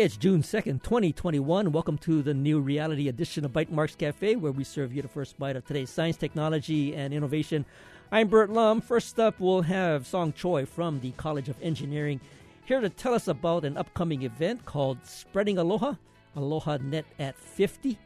It's June 2nd, 2021. Welcome to the new reality edition of Bytemarks Cafe, where we serve you the first bite of today's science, technology, and innovation. I'm Burt Lum. First up, we'll have Song Choi from the College of Engineering here to tell us about an upcoming event called Spreading Aloha, Aloha Net at 50.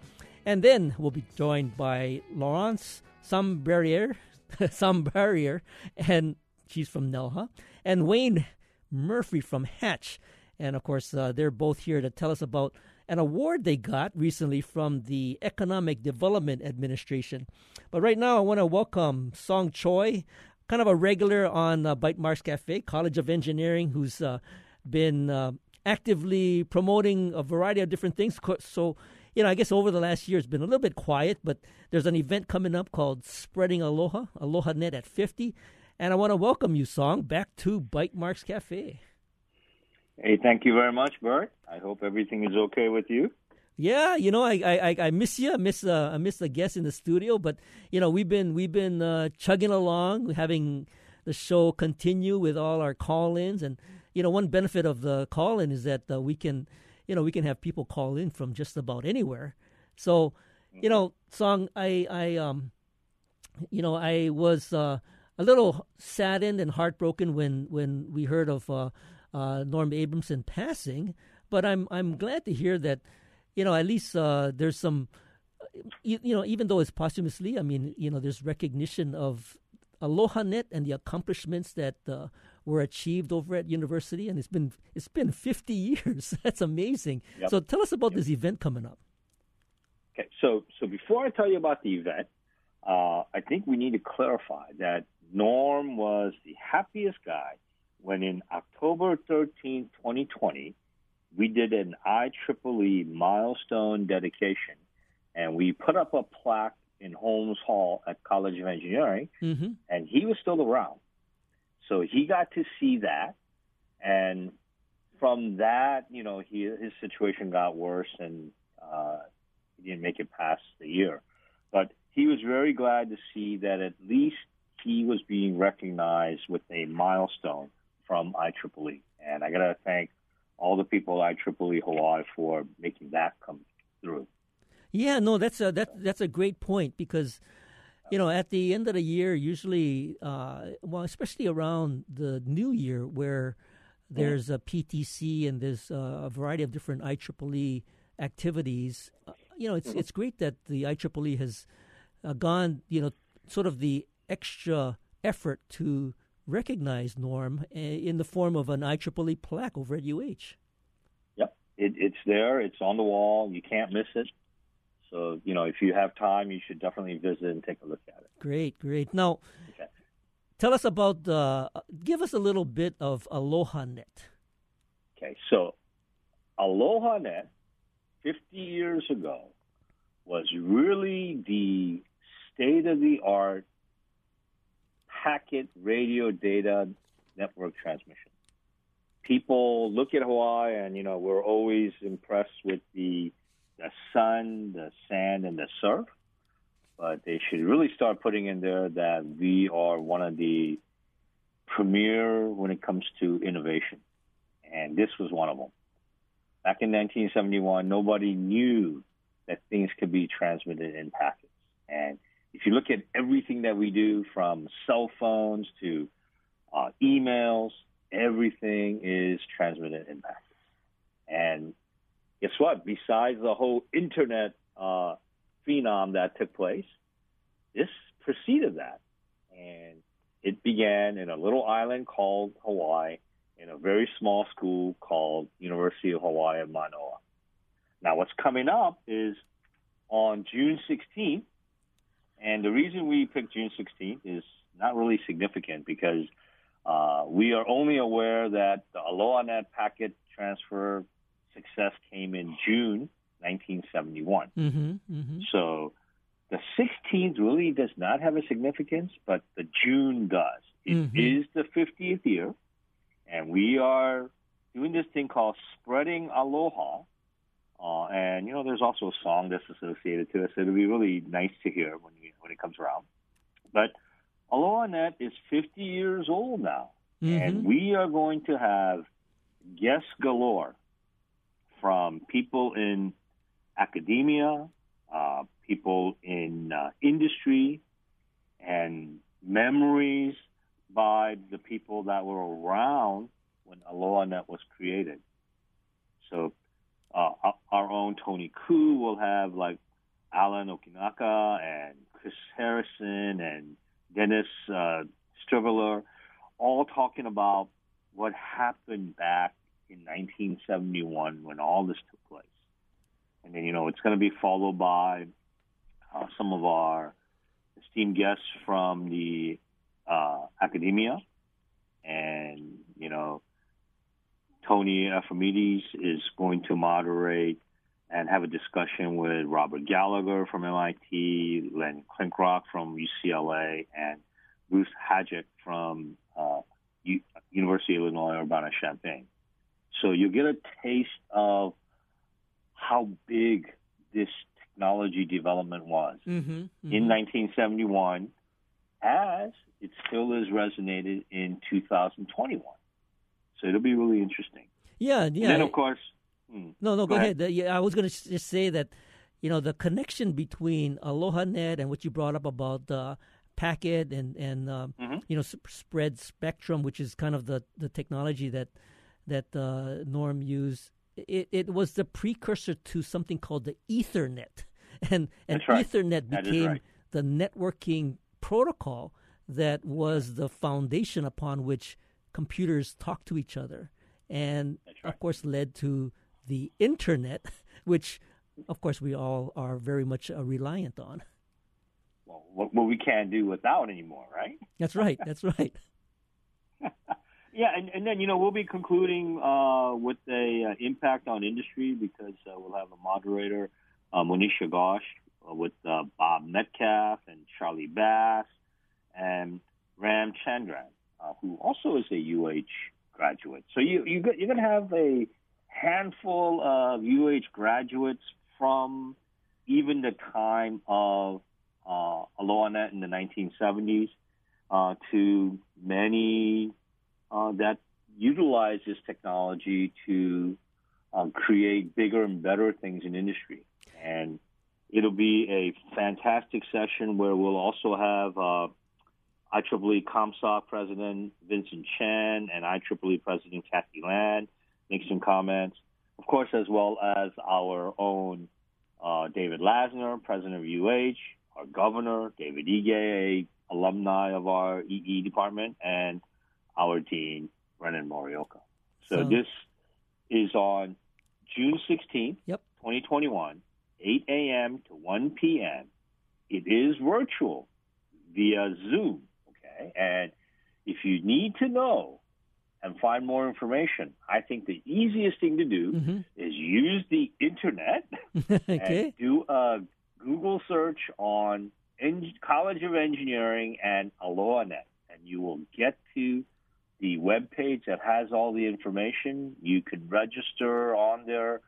And then we'll be joined by Laurence Sombardier, Sombardier, and she's from NELHA, and Wayne Murphy from Hatch. And of course, uh, they're both here to tell us about an award they got recently from the Economic Development Administration. But right now, I want to welcome Song Choi, kind of a regular on uh, Bytemarks Cafe, College of Engineering, who's uh, been uh, actively promoting a variety of different things. So, you know, I guess over the last year it's been a little bit quiet, but there's an event coming up called Spreading Aloha, Aloha Net at 50. And I want to welcome you, Song, back to Bytemarks Cafe. Hey, thank you very much, Burt. I hope everything is okay with you. Yeah, you know, I I I miss you. I miss uh, I miss the guests in the studio, but you know, we've been we've been uh, chugging along, having the show continue with all our call-ins, and you know, one benefit of the call-in is that uh, we can, you know, we can have people call in from just about anywhere. So, you know, song I I um, you know, I was uh, a little saddened and heartbroken when when we heard of uh, uh, Norm Abramson passing, but I'm I'm glad to hear that, you know, at least uh, there's some, you, you, know, even though it's posthumously, I mean, you know, there's recognition of AlohaNet and the accomplishments that uh, were achieved over at university, and it's been it's been 50 years. That's amazing. Yep. So tell us about yep. this event coming up. Okay, so so before I tell you about the event, uh, I think we need to clarify that Norm was the happiest guy when in October 13, 2020, we did an IEEE milestone dedication, and we put up a plaque in Holmes Hall at College of Engineering, mm-hmm. and he was still around. So he got to see that, and from that, you know, he, his situation got worse, and uh, he didn't make it past the year. But he was very glad to see that at least he was being recognized with a milestone from IEEE. And I got to thank all the people at IEEE Hawaii for making that come through. Yeah, no, that's a that that's a great point because you know at the end of the year, usually, uh, well, especially around the new year, where there's a PTC and there's a variety of different IEEE activities. Uh, you know, it's mm-hmm. it's great that the IEEE has uh, gone, you know, sort of the extra effort to recognize Norm eh, in the form of an IEEE plaque over at UH. Yep, it, it's there. It's on the wall. You can't miss it. So, you know, if you have time, you should definitely visit and take a look at it. Great, great. Now, okay. tell us about, uh, give us a little bit of AlohaNet. Okay, so AlohaNet, 50 years ago, was really the state of the art packet radio data network transmission. People look at Hawaii and, you know, we're always impressed with the, the sun, the sand, and the surf. But they should really start putting in there that we are one of the premier when it comes to innovation. And this was one of them. Back in 1971, nobody knew that things could be transmitted in packets. And if you look at everything that we do from cell phones to uh, emails, everything is transmitted in packets. And guess what? Besides the whole internet uh, phenom that took place, this preceded that. And it began in a little island called Hawaii in a very small school called University of Hawaii at Manoa. Now, what's coming up is on June 16th, and the reason we picked June 16th is not really significant because uh, we are only aware that the AlohaNet packet transfer success came in June 1971. Mm-hmm, mm-hmm. So the 16th really does not have a significance, but the June does. It mm-hmm. is the 50th year, and we are doing this thing called Spreading Aloha, uh, and you know, there's also a song that's associated to it, so it'll be really nice to hear when you, when it comes around. But Aloha Net is 50 years old now, mm-hmm. and we are going to have guests galore from people in academia, uh, people in uh, industry, and memories by the people that were around when Aloha Net was created. So uh, our own Tony Kuh will have like Alan Okinaka and Chris Harrison and Dennis uh, all talking about what happened back in 1971 when all this took place. And then, you know, it's going to be followed by uh, some of our esteemed guests from the uh, academia. And, you know, Tony Ephremides is going to moderate and have a discussion with Robert Gallager from MIT, Len Kleinrock from UCLA, and Bruce Hajek from uh, U- University of Illinois Urbana-Champaign. So you get a taste of how big this technology development was mm-hmm, mm-hmm. in 1971, as it still is resonated in 2021. So it'll be really interesting. Yeah, yeah. And then of course. Hmm, no, no, go, go ahead. ahead. Yeah, I was going to just say that, you know, the connection between AlohaNet and what you brought up about the packet and and um, mm-hmm. you know spread spectrum, which is kind of the the technology that that uh, Norm used. It, it was the precursor to something called the Ethernet, and and right. Ethernet became right. the networking protocol that was the foundation upon which computers talk to each other, and right. of course led to the internet, which of course we all are very much uh, reliant on well, what, what we can't do without anymore, right? That's right. That's right. yeah, and, and then you know we'll be concluding uh, with the uh, impact on industry because uh, we'll have a moderator, uh, Monisha Ghosh, uh, with uh, Bob Metcalfe and Charlie Bass and Ram Chandran, uh, who also is a UH graduate. So you, you you're going to have a handful of UH graduates from even the time of uh, AlohaNet in the 1970s uh, to many uh, that utilize this technology to um, create bigger and better things in industry. And it'll be a fantastic session where we'll also have uh, IEEE ComSoc President Vincent Chan and IEEE President Kathy Land make some comments. Of course, as well as our own uh, David Lassner, President of UH, our governor, David Ige, alumni of our EE department, and our dean, Brennan Morioka. So, so this is on June 16th, yep. 2021, 8 a.m. to 1 p.m. It is virtual via Zoom, okay? And if you need to know and find more information, I think the easiest thing to do mm-hmm. is use the internet okay. and do a Google search on College of Engineering and AlohaNet, and you will get to the web page that has all the information. You can register on there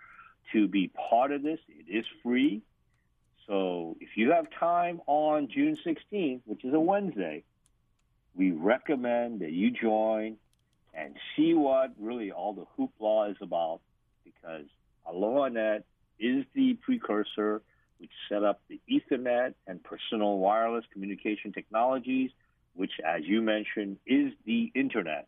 to be part of this. It is free. So if you have time on June 16th, which is a Wednesday, we recommend that you join and see what really all the hoopla is about because AlohaNet is the precursor which set up the Ethernet and personal wireless communication technologies, which, as you mentioned, is the Internet,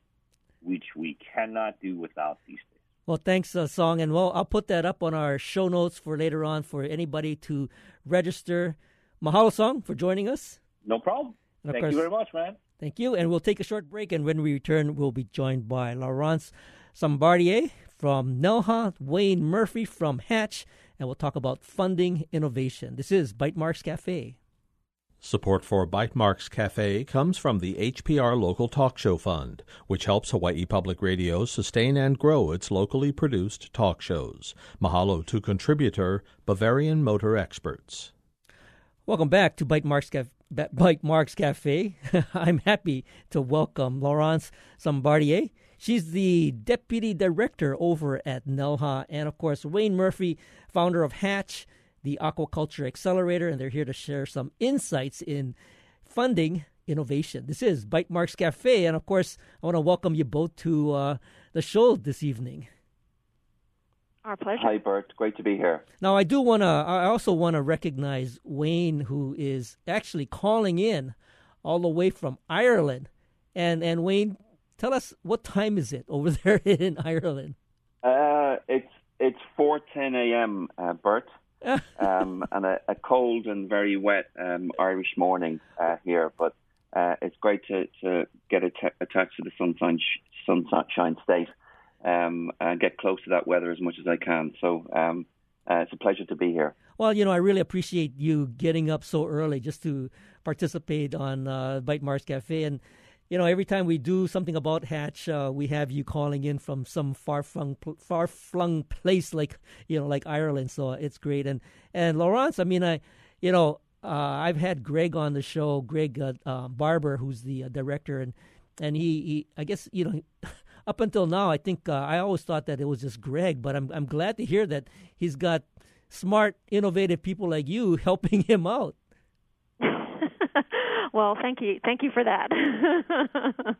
which we cannot do without these days. Well, thanks, uh, Song. And well, I'll put that up on our show notes for later on for anybody to register. Mahalo, Song, for joining us. No problem. Thank course, you very much, man. Thank you. And we'll take a short break. And when we return, we'll be joined by Laurence Sombardier from Nelha, Wayne Murphy from Hatch, and we'll talk about funding innovation. This is Bytemarks Cafe. Support for Bytemarks Cafe comes from the HPR Local Talk Show Fund, which helps Hawaii Public Radio sustain and grow its locally produced talk shows. Mahalo to contributor Bavarian Motor Experts. Welcome back to Bytemarks Cafe. Bytemarks Cafe. I'm happy to welcome Laurence Sombardier. She's the deputy director over at Nelha, and of course, Wayne Murphy, founder of Hatch, the Aquaculture Accelerator, and they're here to share some insights in funding innovation. This is Bytemarks Cafe, and of course, I want to welcome you both to uh, the show this evening. Our pleasure. Hi, Burt. Great to be here. Now, I do want to. I also want to recognize Wayne, who is actually calling in all the way from Ireland. And and Wayne, tell us what time is it over there in Ireland? Uh, it's it's four ten a.m. Uh, Burt, um, and a, a, cold and very wet um, Irish morning uh, here. But uh, it's great to, to get attached to the sunshine sunshine state um, and get close to that weather as much as I can. So um, uh, it's a pleasure to be here. Well, you know, I really appreciate you getting up so early just to participate on uh, Mars Cafe. And, you know, every time we do something about Hatch, uh, we have you calling in from some far flung, far flung place like, you know, like Ireland. So it's great. And, and Laurence, I mean, I, you know, uh, I've had Greg on the show, Greg uh, uh, Barbour, who's the director, and and he, he, I guess you know, up until now, I think uh, I always thought that it was just Greg, but I'm I'm glad to hear that he's got smart, innovative people like you helping him out. well, thank you, thank you for that.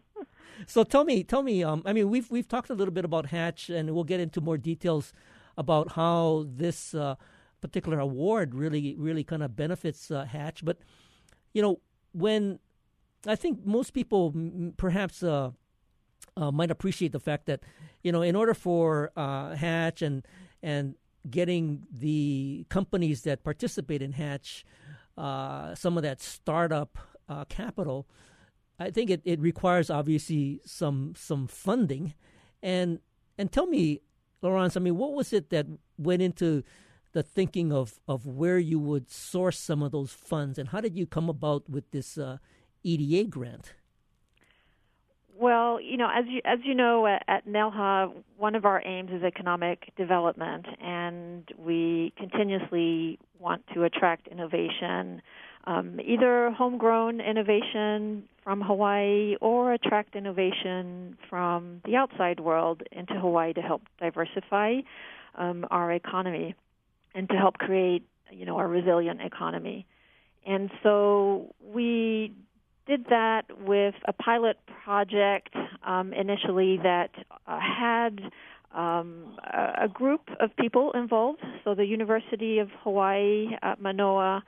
so tell me, tell me. Um, I mean, we've we've talked a little bit about Hatch, and we'll get into more details about how this uh, particular award really really kind of benefits uh, Hatch. But you know, when I think most people m- perhaps uh, uh, might appreciate the fact that you know in order for uh, Hatch and and getting the companies that participate in Hatch uh, some of that startup uh, capital, I think it, it requires obviously some some funding, and and tell me, Laurence, I mean, what was it that went into the thinking of, of where you would source some of those funds, and how did you come about with this uh, EDA grant? Well, you know, as you as you know, at, at NELHA, one of our aims is economic development, and we continuously want to attract innovation, um, either homegrown innovation from Hawaii or attract innovation from the outside world into Hawaii to help diversify um, our economy and to help create, you know, a resilient economy. And so we did that with a pilot project um, initially that uh, had um, a, a, group of people involved. So the University of Hawaii at Manoa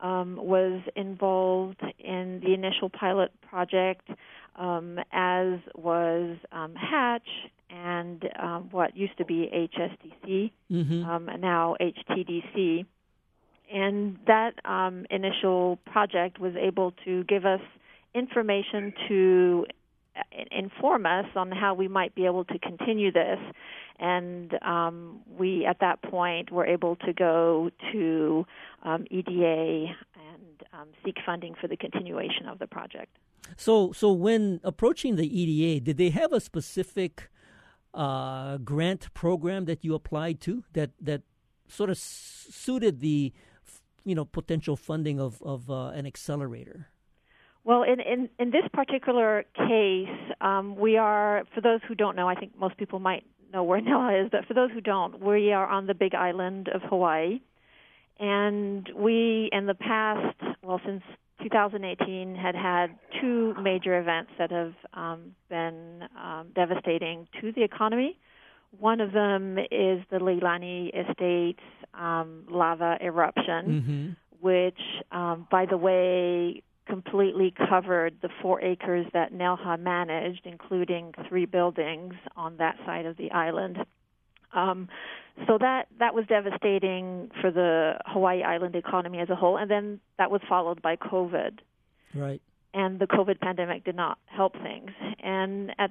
um, was involved in the initial pilot project, um, as was um, Hatch and um, what used to be HSDC, mm-hmm. now HTDC. And that initial project was able to give us information to inform us on how we might be able to continue this. And um, we, at that point, were able to go to um, EDA and um, seek funding for the continuation of the project. So, so when approaching the EDA, did they have a specific uh, grant program that you applied to that that sort of suited the you know potential funding of of uh, an accelerator? Well, in, in, in this particular case, um, we are, for those who don't know, I think most people might know where NELHA is, but for those who don't, we are on the big island of Hawaii. And we, in the past, well, since 2018, had had two major events that have um, been um, devastating to the economy. One of them is the Leilani Estates um, lava eruption, mm-hmm. which, um, by the way, completely covered the four acres that NELHA managed, including three buildings on that side of the island. Um, so that that was devastating for the Hawaii island economy as a whole, and then that was followed by COVID. Right. And the COVID pandemic did not help things. And at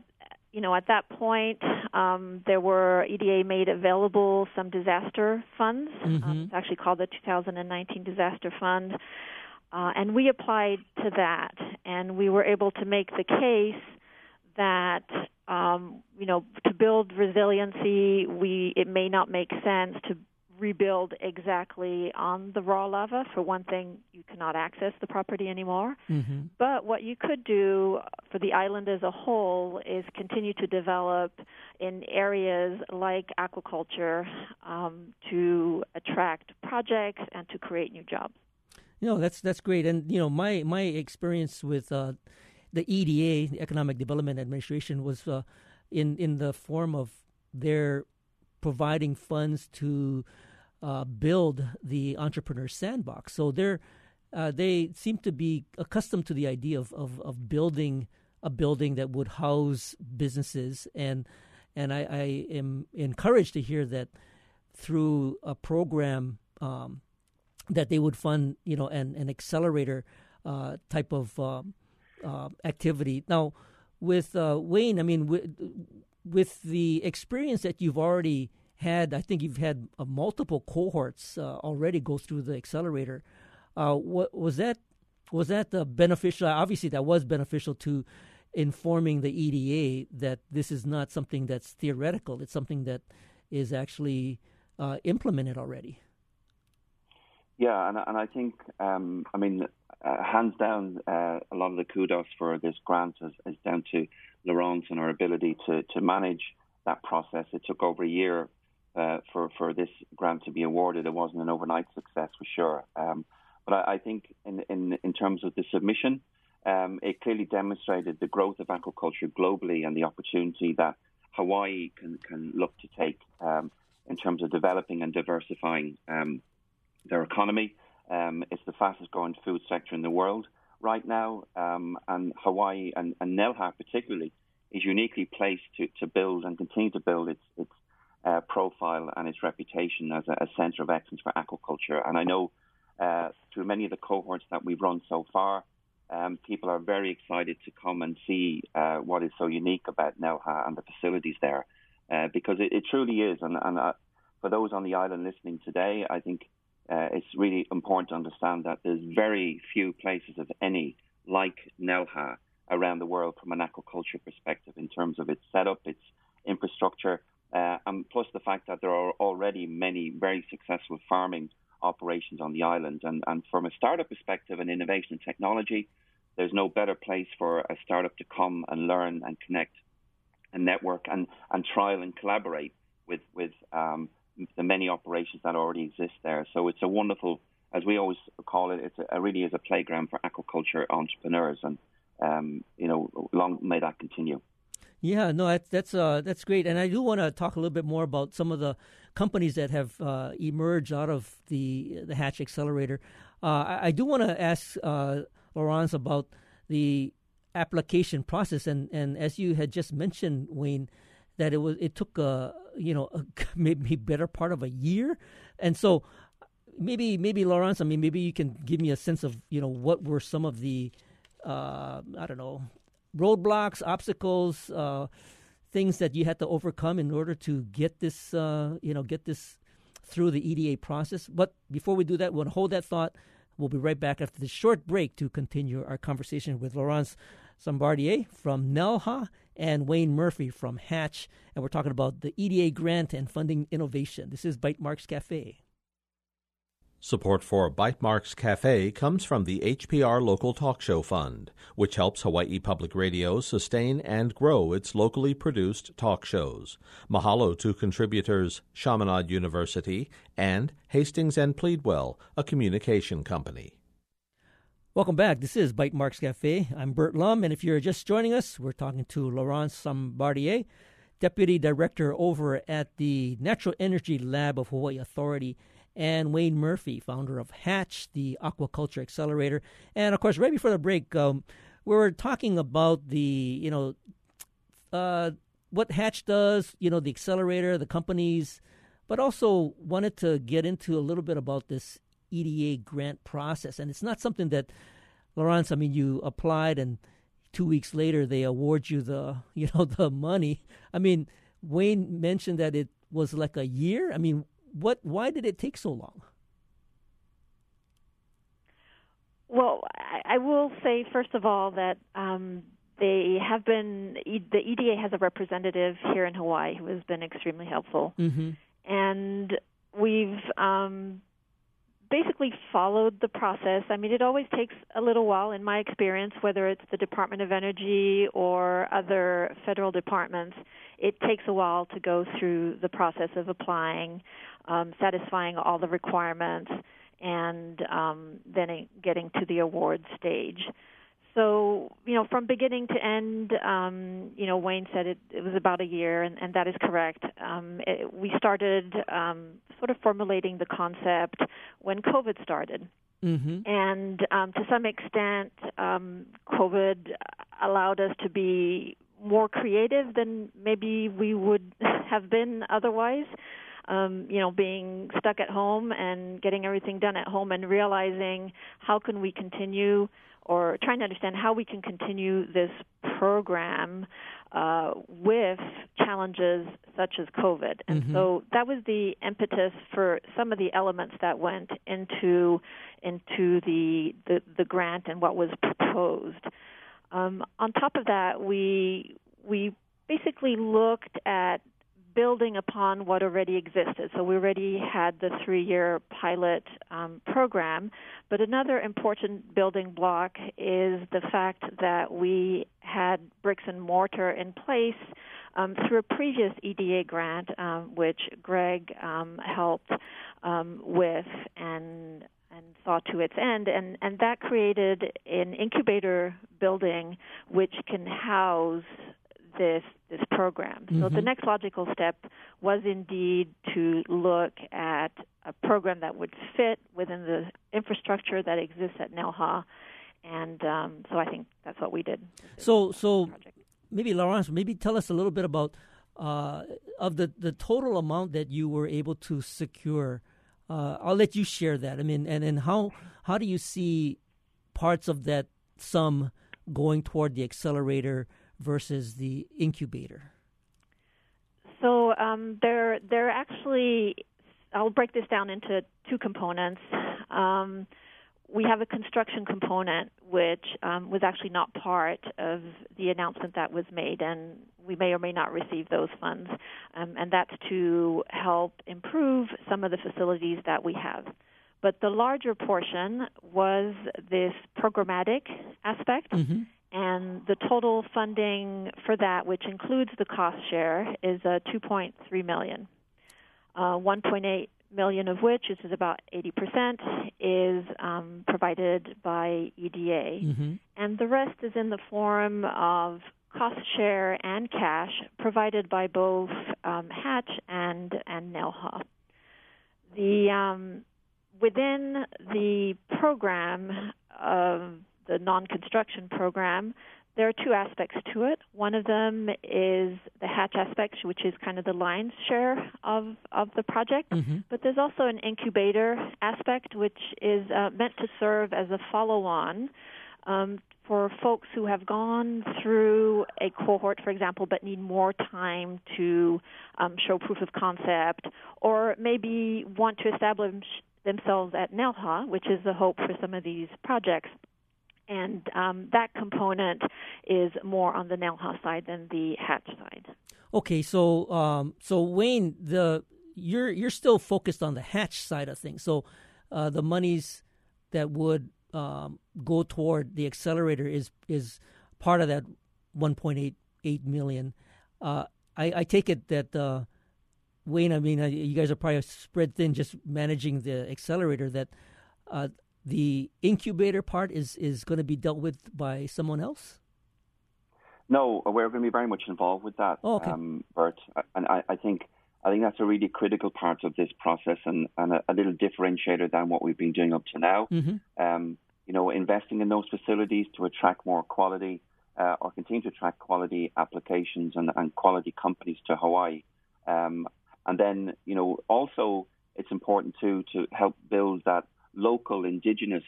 you know at that point, um, there were EDA made available some disaster funds. Mm-hmm. Um, it's actually called the 2019 Disaster Fund uh, and we applied to that, and we were able to make the case that um, you know to build resiliency, we it may not make sense to rebuild exactly on the raw lava. For one thing, you cannot access the property anymore. Mm-hmm. But what you could do for the island as a whole is continue to develop in areas like aquaculture um, to attract projects and to create new jobs. You know, that's that's great. And you know, my my experience with uh, the EDA, the Economic Development Administration, was uh, in in the form of their providing funds to uh, build the entrepreneur sandbox. So they're uh, they seem to be accustomed to the idea of, of, of building a building that would house businesses and and I, I am encouraged to hear that through a program um, that they would fund you know an, an accelerator uh, type of um, uh, activity now with uh, Wayne I mean with, with the experience that you've already had I think you've had uh, multiple cohorts uh, already go through the accelerator uh, what was that? Was that beneficial? Obviously, that was beneficial to informing the EDA that this is not something that's theoretical. It's something that is actually implemented already. Yeah, and and I think um, I mean uh, hands down, uh, a lot of the kudos for this grant is, is down to Laurence and our ability to to manage that process. It took over a year uh, for for this grant to be awarded. It wasn't an overnight success for sure. Um, but I, I think in, in, in terms of the submission, um, it clearly demonstrated the growth of aquaculture globally and the opportunity that Hawaii can, can look to take um, in terms of developing and diversifying um, their economy. Um, it's the fastest growing food sector in the world right now, um, and Hawaii and, and NELHA particularly is uniquely placed to, to build and continue to build its, its uh, profile and its reputation as a, a centre of excellence for aquaculture. And I know uh, through many of the cohorts that we've run so far. Um, people are very excited to come and see uh, what is so unique about NELHA and the facilities there, uh, because it, it, truly is. And, and uh, for those on the island listening today, I think uh, it's really important to understand that there's very few places, if any, like NELHA around the world from an aquaculture perspective in terms of its setup, its infrastructure, uh, and plus the fact that there are already many very successful farming operations on the island. And, and from a startup perspective and innovation and technology, there's no better place for a startup to come and learn and connect and network and, and trial and collaborate with, with um, the many operations that already exist there. So it's a wonderful, as we always call it, it really is a playground for aquaculture entrepreneurs. And, um, you know, long may that continue. Yeah, no, that's that's uh, that's great, and I do want to talk a little bit more about some of the companies that have uh, emerged out of the the Hatch Accelerator. Uh, I, I, do want to ask uh, Laurence about the application process, and, and as you had just mentioned, Wayne, that it was it took a you know a, maybe better part of a year, and so maybe maybe Laurence, I mean maybe you can give me a sense of you know what were some of the uh, I don't know roadblocks, obstacles, uh, things that you had to overcome in order to get this, uh, you know, get this through the EDA process. But before we do that, we'll hold that thought. We'll be right back after this short break to continue our conversation with Laurence Sombardier from NELHA and Wayne Murphy from Hatch. And we're talking about the EDA grant and funding innovation. This is Bytemarks Cafe. Support for Bytemarks Cafe comes from the HPR Local Talk Show Fund, which helps Hawaii Public Radio sustain and grow its locally produced talk shows. Mahalo to contributors Chaminade University and Hastings and Pleadwell, a communication company. Welcome back. This is Bytemarks Cafe. I'm Burt Lum, and if you're just joining us, we're talking to Laurence Sombardier, Deputy Director over at the Natural Energy Lab of Hawaii Authority and Wayne Murphy, founder of Hatch, the aquaculture accelerator. And of course, right before the break, um, we were talking about the, you know, uh, what Hatch does, you know, the accelerator, the companies, but also wanted to get into a little bit about this EDA grant process. And it's not something that, Laurence, I mean, you applied and two weeks later they award you the, you know, the money. I mean, Wayne mentioned that it was like a year. I mean, what? Why did it take so long? Well, I, I will say first of all that um, they have been the EDA has a representative here in Hawaii who has been extremely helpful, mm-hmm. and we've um, basically followed the process. I mean, it always takes a little while, in my experience, whether it's the Department of Energy or other federal departments. It takes a while to go through the process of applying um, satisfying all the requirements, and um, then getting to the award stage. So, you know, from beginning to end, um, you know, Wayne said it, it was about a year, and, and that is correct. Um, it, we started um, sort of formulating the concept when COVID started. Mm-hmm. And um, to some extent, um, COVID allowed us to be more creative than maybe we would have been otherwise. Um, you know, being stuck at home and getting everything done at home and realizing how can we continue or trying to understand how we can continue this program uh, with challenges such as COVID. And Mhm. so that was the impetus for some of the elements that went into into the the, the grant and what was proposed. Um, on top of that, we we basically looked at building upon what already existed. So we already had the three-year pilot um, program, but another important building block is the fact that we had bricks and mortar in place um, through a previous EDA grant, um, which Greg um, helped um, with and and saw to its end, and and that created an incubator building which can house this this program. So the Mhm. next logical step was indeed to look at a program that would fit within the infrastructure that exists at Nelha, and um, so I think that's what we did. So, so project. maybe Laurence, maybe tell us a little bit about uh, of the the total amount that you were able to secure. Uh, I'll let you share that. I mean, and and how how do you see parts of that sum going toward the accelerator versus the incubator? So um, they're they're actually. I'll break this down into two components. Um, we have a construction component, which um, was actually not part of the announcement that was made, and we may or may not receive those funds. Um, and that's to help improve some of the facilities that we have. But the larger portion was this programmatic aspect. Mm-hmm. And the total funding for that, which includes the cost share, is uh, 2.3 million. Uh, 1.8 million of which, which is about 80%, is um, provided by EDA, Mm-hmm. and the rest is in the form of cost share and cash provided by both um, Hatch and and Nelha. The um, within the program of the non-construction program, there are two aspects to it. One of them is the Hatch aspect, which is kind of the lion's share of of the project. Mm-hmm. But there's also an incubator aspect, which is uh, meant to serve as a follow on um, for folks who have gone through a cohort, for example, but need more time to um, show proof of concept, or maybe want to establish themselves at Nelha, which is the hope for some of these projects. And um, that component is more on the Nelha side than the Hatch side. Okay, so um, so Wayne, the you're you're still focused on the hatch side of things. So uh, the monies that would um, go toward the accelerator is is part of that 1.88 million. Uh, I, I take it that uh, Wayne. I mean, uh, you guys are probably spread thin, just managing the accelerator. That uh, the incubator part is is going to be dealt with by someone else. No, we're going to be very much involved with that, Oh, okay. um, Burt. And I, I think I think that's a really critical part of this process and, and a, a little differentiator than what we've been doing up to now. Mm-hmm. Um, you know, investing in those facilities to attract more quality uh, or continue to attract quality applications and, and quality companies to Hawaii. Um, and then, you know, also it's important too to help build that local indigenous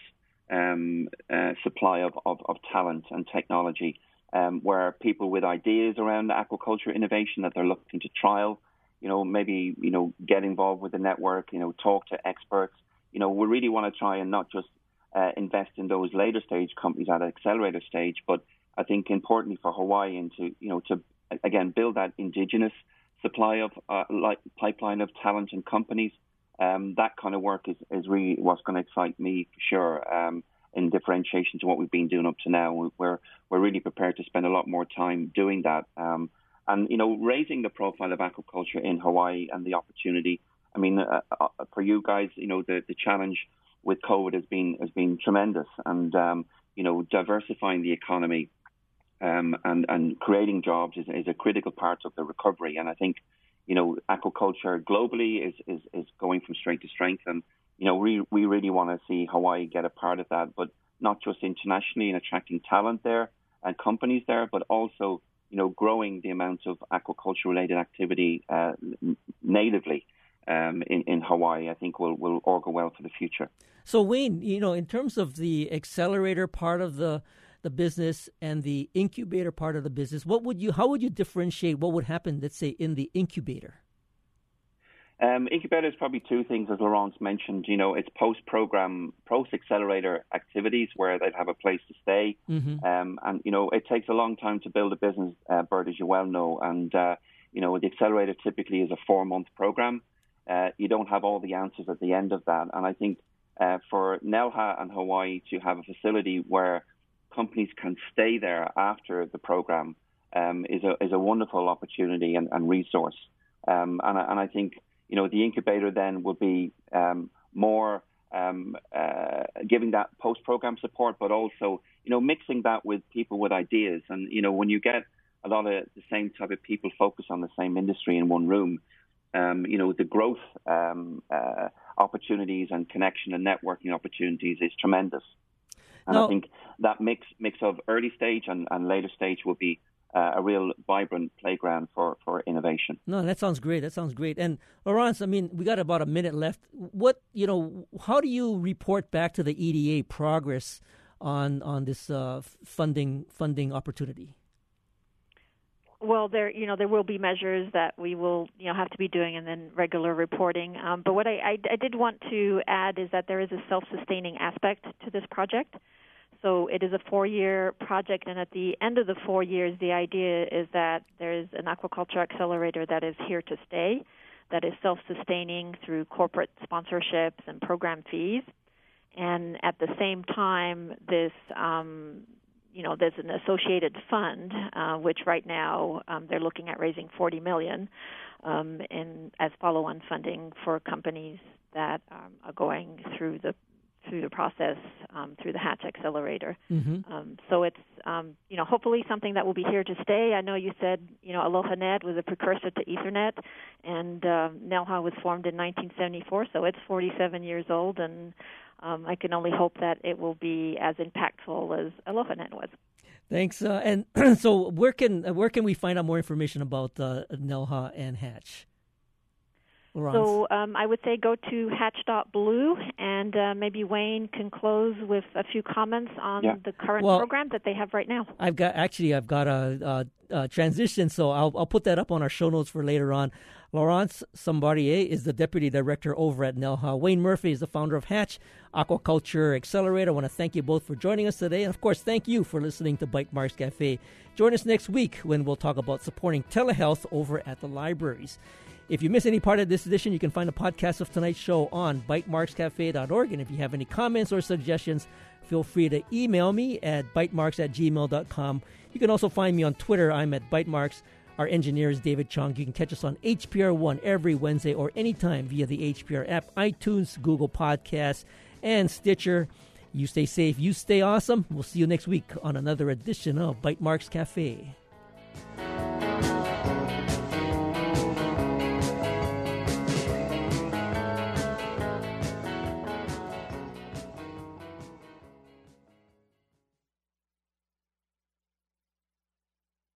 um, uh, supply of, of, of talent and technology um, where people with ideas around aquaculture innovation that they're looking to trial, you know, maybe, you know, get involved with the network, you know, talk to experts. You know, we really want to try and not just uh, invest in those later stage companies at an accelerator stage, but I think importantly for Hawaii and to, you know, to again build that indigenous supply of uh, like pipeline of talent and companies. Um, that kind of work is, is really what's going to excite me for sure. Um, in differentiation to what we've been doing up to now. We're we're really prepared to spend a lot more time doing that, um, and you know, raising the profile of aquaculture in Hawaii and the opportunity. I mean, uh, uh, for you guys, you know, the the challenge with COVID has been has been tremendous, and um, you know, diversifying the economy um, and and creating jobs is, is a critical part of the recovery. And I think, you know, aquaculture globally is is, is going from strength to strength, and you know, we we really want to see Hawaii get a part of that, but not just internationally and attracting talent there and companies there, but also you know growing the amount of aquaculture related activity uh, natively. Um, in, in Hawaii, I think will will augur well for the future. So, Wayne, you know, in terms of the accelerator part of the the business and the incubator part of the business, what would you? How would you differentiate what would happen, let's say, in the incubator? Um, incubator is probably two things, as Laurence mentioned. You know, it's post-program, post-accelerator activities where they'd have a place to stay, mm-hmm. um, and you know, it takes a long time to build a business, uh, Burt, as you well know. And uh, you know, the accelerator typically is a four-month program. Uh, you don't have all the answers at the end of that, and I think uh, for Nelha and Hawaii to have a facility where companies can stay there after the program um, is a is a wonderful opportunity and, and resource. Um, and, and I think you know the incubator then will be um, more um, uh, giving that post program support, but also you know mixing that with people with ideas. And you know when you get a lot of the same type of people focus on the same industry in one room, um, you know the growth um, uh, opportunities and connection and networking opportunities is tremendous. And no. I think that mix mix of early stage and, and later stage will be uh, a real vibrant playground for, for innovation. No, that sounds great. That sounds great. And Laurence, I mean, we got about a minute left. What you know, how do you report back to the EDA progress on on this uh, funding funding opportunity? Well, there you know there will be measures that we will you know have to be doing, and then regular reporting. Um, but what I, I, I did want to add is that there is a self-sustaining aspect to this project. So it is a four-year project, and at the end of the four years, the idea is that there is an aquaculture accelerator that is here to stay, that is self-sustaining through corporate sponsorships and program fees. And at the same time, this um, you know, there's an associated fund, uh, which right now um, they're looking at raising 40 million um, in as follow-on funding for companies that um, are going through the through the process um, through the Hatch Accelerator. Mm-hmm. Um, so it's um, you know hopefully something that will be here to stay. I know you said you know AlohaNet was a precursor to Ethernet, and uh, Nelha was formed in 1974, so it's 47 years old, and um, I can only hope that it will be as impactful as AlohaNet was. Thanks. Uh, and so, where can where can we find out more information about uh, Nelha and Hatch? Laurence. So um, I would say go to hatch.blue, and uh, maybe Wayne can close with a few comments on yeah. the current well, program that they have right now. I've got actually I've got a, a, a, transition, so I'll I'll put that up on our show notes for later on. Laurence Sombardier is the deputy director over at Nelha. Wayne Murphy is the founder of Hatch Aquaculture Accelerator. I want to thank you both for joining us today, and of course, thank you for listening to Bytemarks Cafe. Join us next week when we'll talk about supporting telehealth over at the libraries. If you miss any part of this edition, you can find a podcast of tonight's show on bytemarkscafe.org. And if you have any comments or suggestions, feel free to email me at bytemarks at gmail.com. You can also find me on Twitter. I'm at bytemarks. Our engineer is David Chong. You can catch us on HPR One every Wednesday or anytime via the HPR app, iTunes, Google Podcasts, and Stitcher. You stay safe, you stay awesome. We'll see you next week on another edition of Bytemarks Cafe.